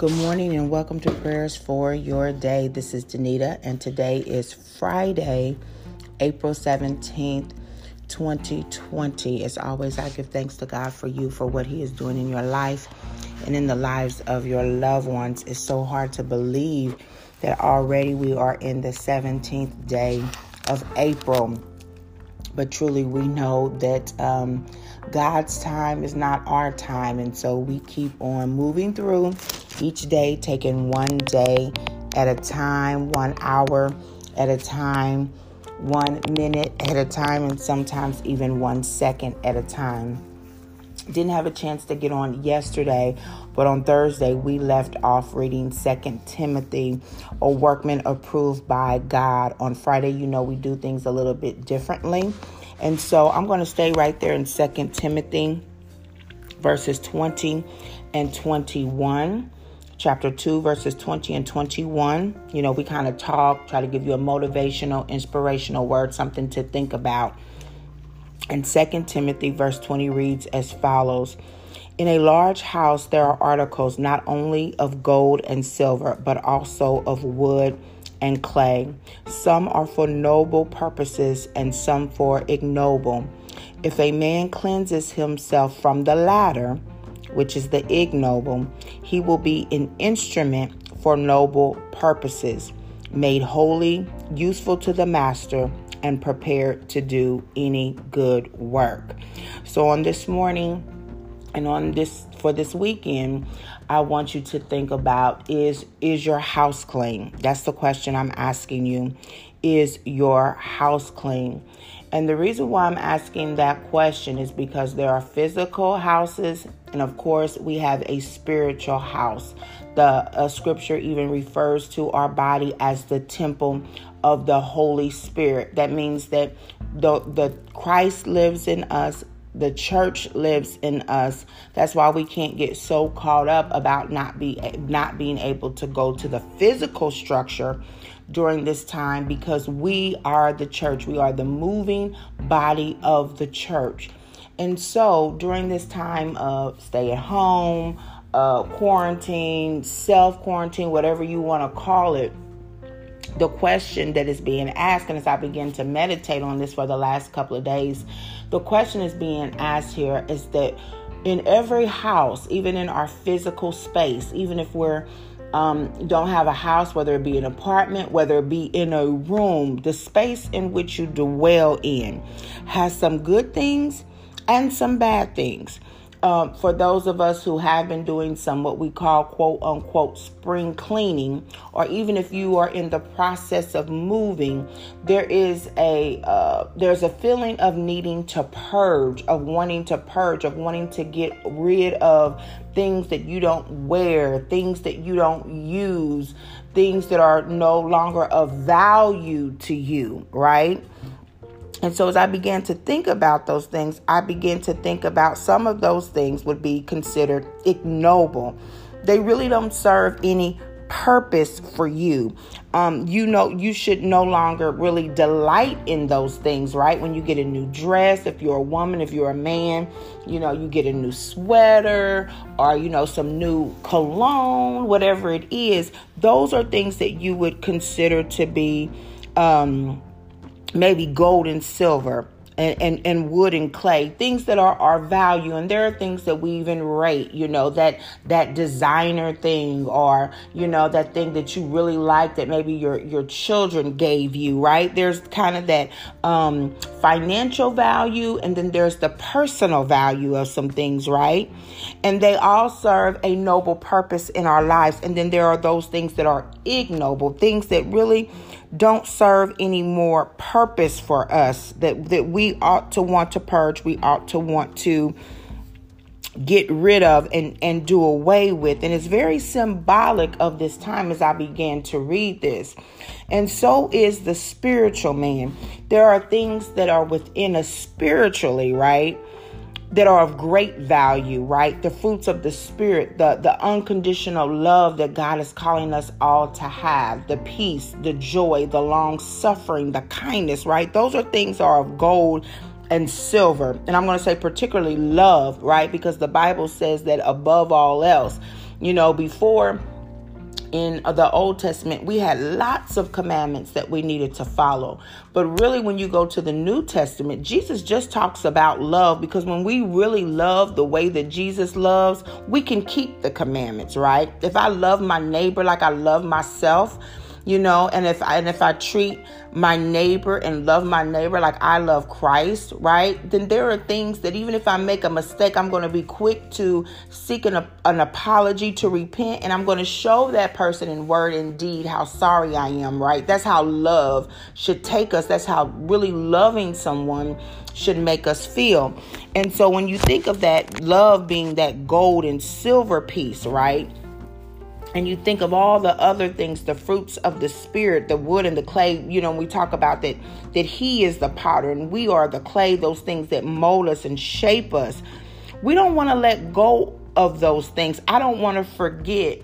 Good morning and welcome to Prayers for Your Day. This is Danita, and today is Friday, April 17th, 2020. As always, I give thanks to God for you for what He is doing in your life and in the lives of your loved ones. It's so hard to believe that already we are in the 17th day of April. But truly, we know that um, God's time is not our time. And so we keep on moving through each day, taking one day at a time, one hour at a time, one minute at a time, and sometimes even one second at a time. Didn't have a chance to get on yesterday, but on Thursday we left off reading Second Timothy, a workman approved by God. On Friday, you know, we do things a little bit differently. And so I'm going to stay right there in Second Timothy verses 20 and 21 chapter 2 verses 20 and 21 you know we kind of talk try to give you a motivational inspirational word something to think about and Second timothy verse 20 reads as follows in a large house there are articles not only of gold and silver but also of wood and clay. Some are for noble purposes and some for ignoble. If a man cleanses himself from the latter, which is the ignoble, he will be an instrument for noble purposes, made holy, useful to the master, and prepared to do any good work. So on this morning and on this for this weekend, I want you to think about is is your house clean? That's the question I'm asking you. Is your house clean? And the reason why I'm asking that question is because there are physical houses, and of course, we have a spiritual house. The uh, scripture even refers to our body as the temple of the Holy Spirit. That means that the, the Christ lives in us, the church lives in us. That's why we can't get so caught up about not be not being able to go to the physical structure during this time because we are the church. We are the moving body of the church. And so during this time of stay at home, uh, quarantine, self quarantine, whatever you want to call it, the question that is being asked, and as I begin to meditate on this for the last couple of days, the question is being asked here is that in every house, even in our physical space, even if we're um, don't have a house, whether it be an apartment, whether it be in a room, the space in which you dwell in has some good things and some bad things um, for those of us who have been doing some what we call quote unquote spring cleaning, or even if you are in the process of moving, there is a uh, there's a feeling of needing to purge, of wanting to purge, of wanting to get rid of things that you don't wear, things that you don't use, things that are no longer of value to you, right? And so, as I began to think about those things, I began to think about some of those things would be considered ignoble. They really don't serve any purpose for you. Um, you know, you should no longer really delight in those things, right? When you get a new dress, if you're a woman, if you're a man, you know, you get a new sweater or, you know, some new cologne, whatever it is, those are things that you would consider to be. Um, maybe gold and silver and, and, and wood and clay things that are our value. And there are things that we even rate you know that that designer thing or you know that thing that you really like that maybe your your children gave you right? There's kind of that um, financial value and then there's the personal value of some things right? And they all serve a noble purpose in our lives. And then there are those things that are ignoble things that really don't serve any more purpose for us that that we ought to want to purge we ought to want to get rid of and and do away with. And it's very symbolic of this time as I began to read this. And so is the spiritual man. There are things that are within us spiritually right that are of great value, right? The fruits of the Spirit, the, the unconditional love that God is calling us all to have, the peace, the joy, the long suffering, the kindness, right? Those are things are of gold and silver. And I'm going to say particularly love, right? Because the Bible says that above all else, you know, before in the Old Testament, we had lots of commandments that we needed to follow. But really, when you go to the New Testament, Jesus just talks about love because when we really love the way that Jesus loves, we can keep the commandments, right? If I love my neighbor like I love myself, you know and if I, and if I treat my neighbor and love my neighbor like I love Christ right then there are things that even if I make a mistake I'm going to be quick to seek an, an apology to repent and I'm going to show that person in word and deed how sorry I am right? That's how love should take us. That's how really loving someone should make us feel. And so when you think of that love being that gold and silver piece right and you think of all the other things the fruits of the spirit the wood and the clay you know we talk about that that he is the potter and we are the clay those things that mold us and shape us. We don't want to let go of those things. I don't want to forget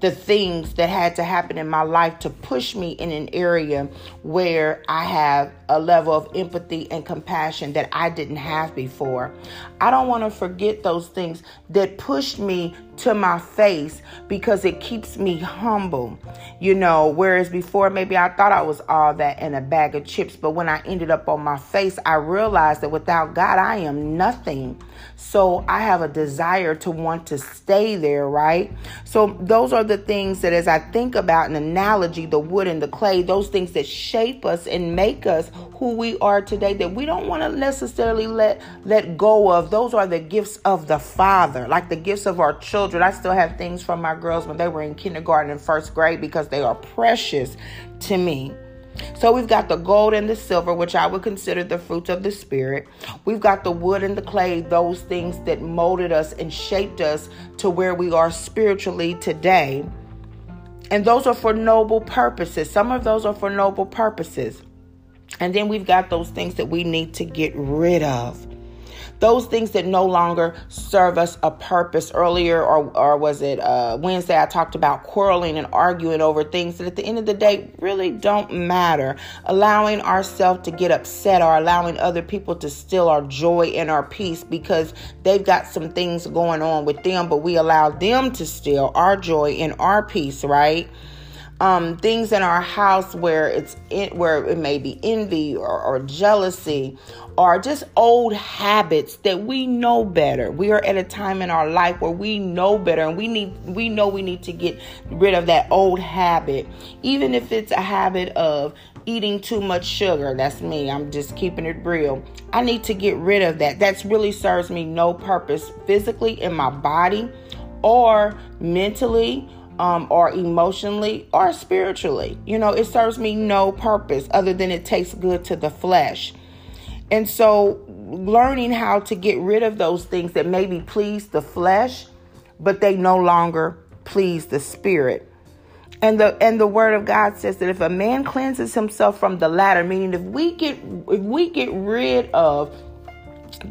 the things that had to happen in my life to push me in an area where I have a level of empathy and compassion that I didn't have before. I don't want to forget those things that pushed me to my face because it keeps me humble. You know, whereas before maybe I thought I was all that in a bag of chips, but when I ended up on my face, I realized that without God, I am nothing. So I have a desire to want to stay there, right? So those are the things that, as I think about an analogy, the wood and the clay, those things that shape us and make us who we are today, that we don't want to necessarily let let go of. Those are the gifts of the Father, like the gifts of our children. I still have things from my girls when they were in kindergarten and first grade because they are precious to me. So we've got the gold and the silver, which I would consider the fruits of the Spirit. We've got the wood and the clay, those things that molded us and shaped us to where we are spiritually today. And those are for noble purposes. Some of those are for noble purposes. And then we've got those things that we need to get rid of those things that no longer serve us a purpose. Earlier, or, or was it uh, Wednesday, I talked about quarreling and arguing over things that at the end of the day really don't matter. Allowing ourselves to get upset or allowing other people to steal our joy and our peace because they've got some things going on with them, but we allow them to steal our joy and our peace, right? Um, things in our house where it's in, where it may be envy or, or jealousy or just old habits that we know better. We are at a time in our life where we know better and we need we know we need to get rid of that old habit. Even if it's a habit of eating too much sugar. That's me. I'm just keeping it real. I need to get rid of that. That's really serves me no purpose physically in my body or mentally um, or emotionally or spiritually. You know, it serves me no purpose other than it tastes good to the flesh. And so, learning how to get rid of those things that maybe please the flesh, but they no longer please the spirit. And the and the word of God says that if a man cleanses himself from the latter, meaning if we get if we get rid of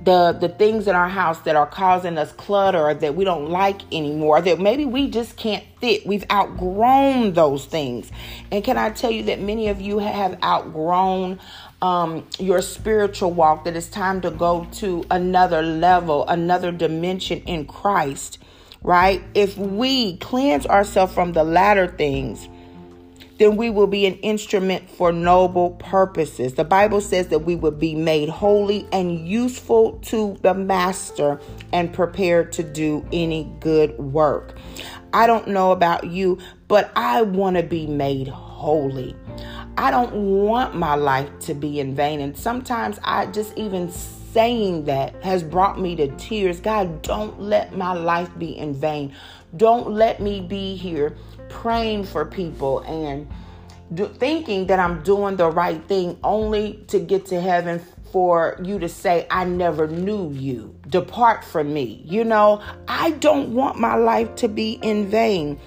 the the things in our house that are causing us clutter that we don't like anymore that maybe we just can't fit. We've outgrown those things. And can i tell you that many of you have outgrown um, your spiritual walk that it's time to go to another level another dimension in christ right? If we cleanse ourselves from the latter things then we will be an instrument for noble purposes. The Bible says that we will be made holy and useful to the master and prepared to do any good work. I don't know about you, but I want to be made holy. I don't want my life to be in vain. And sometimes I just even saying that has brought me to tears. God, don't let my life be in vain. Don't let me be here praying for people and do, thinking that I'm doing the right thing only to get to heaven for you to say, I never knew you. Depart from me. You know, I don't want my life to be in vain.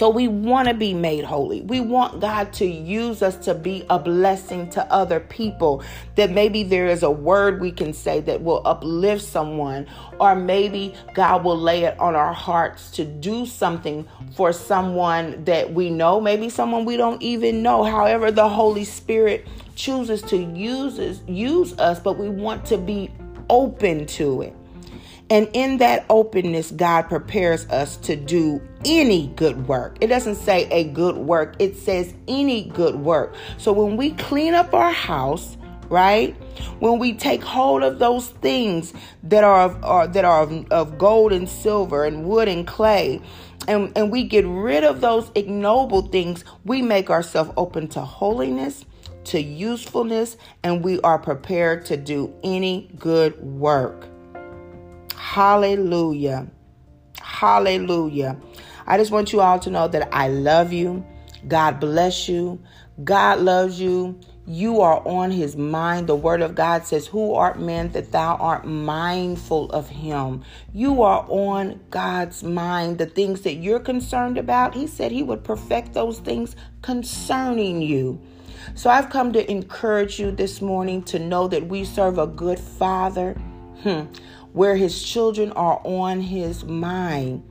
So we want to be made holy. We want God to use us to be a blessing to other people. That maybe there is a word we can say that will uplift someone, or maybe God will lay it on our hearts to do something for someone that we know, maybe someone we don't even know. However, the Holy Spirit chooses to use us, use us, but we want to be open to it. And in that openness, God prepares us to do any good work. It doesn't say a good work, it says any good work. So when we clean up our house, right? When we take hold of those things that are of, are, that are of, of gold and silver and wood and clay, and, and we get rid of those ignoble things, we make ourselves open to holiness, to usefulness, and we are prepared to do any good work. Hallelujah. Hallelujah. I just want you all to know that I love you. God bless you. God loves you. You are on his mind. The word of God says, Who art man that thou art mindful of him? You are on God's mind. The things that you're concerned about, he said he would perfect those things concerning you. So I've come to encourage you this morning to know that we serve a good father hmm, where his children are on his mind.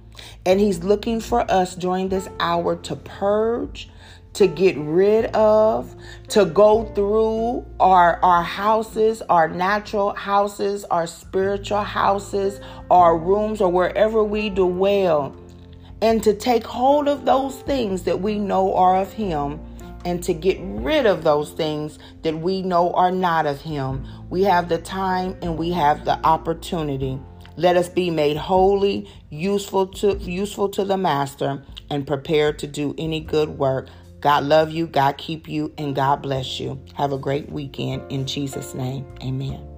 And he's looking for us during this hour to purge, to get rid of, to go through our, our houses, our natural houses, our spiritual houses, our rooms, or wherever we dwell, and to take hold of those things that we know are of Him and to get rid of those things that we know are not of Him. We have the time and we have the opportunity. Let us be made holy, useful to useful to the master and prepared to do any good work. God love you, God keep you, and God bless you. Have a great weekend in Jesus' name. Amen.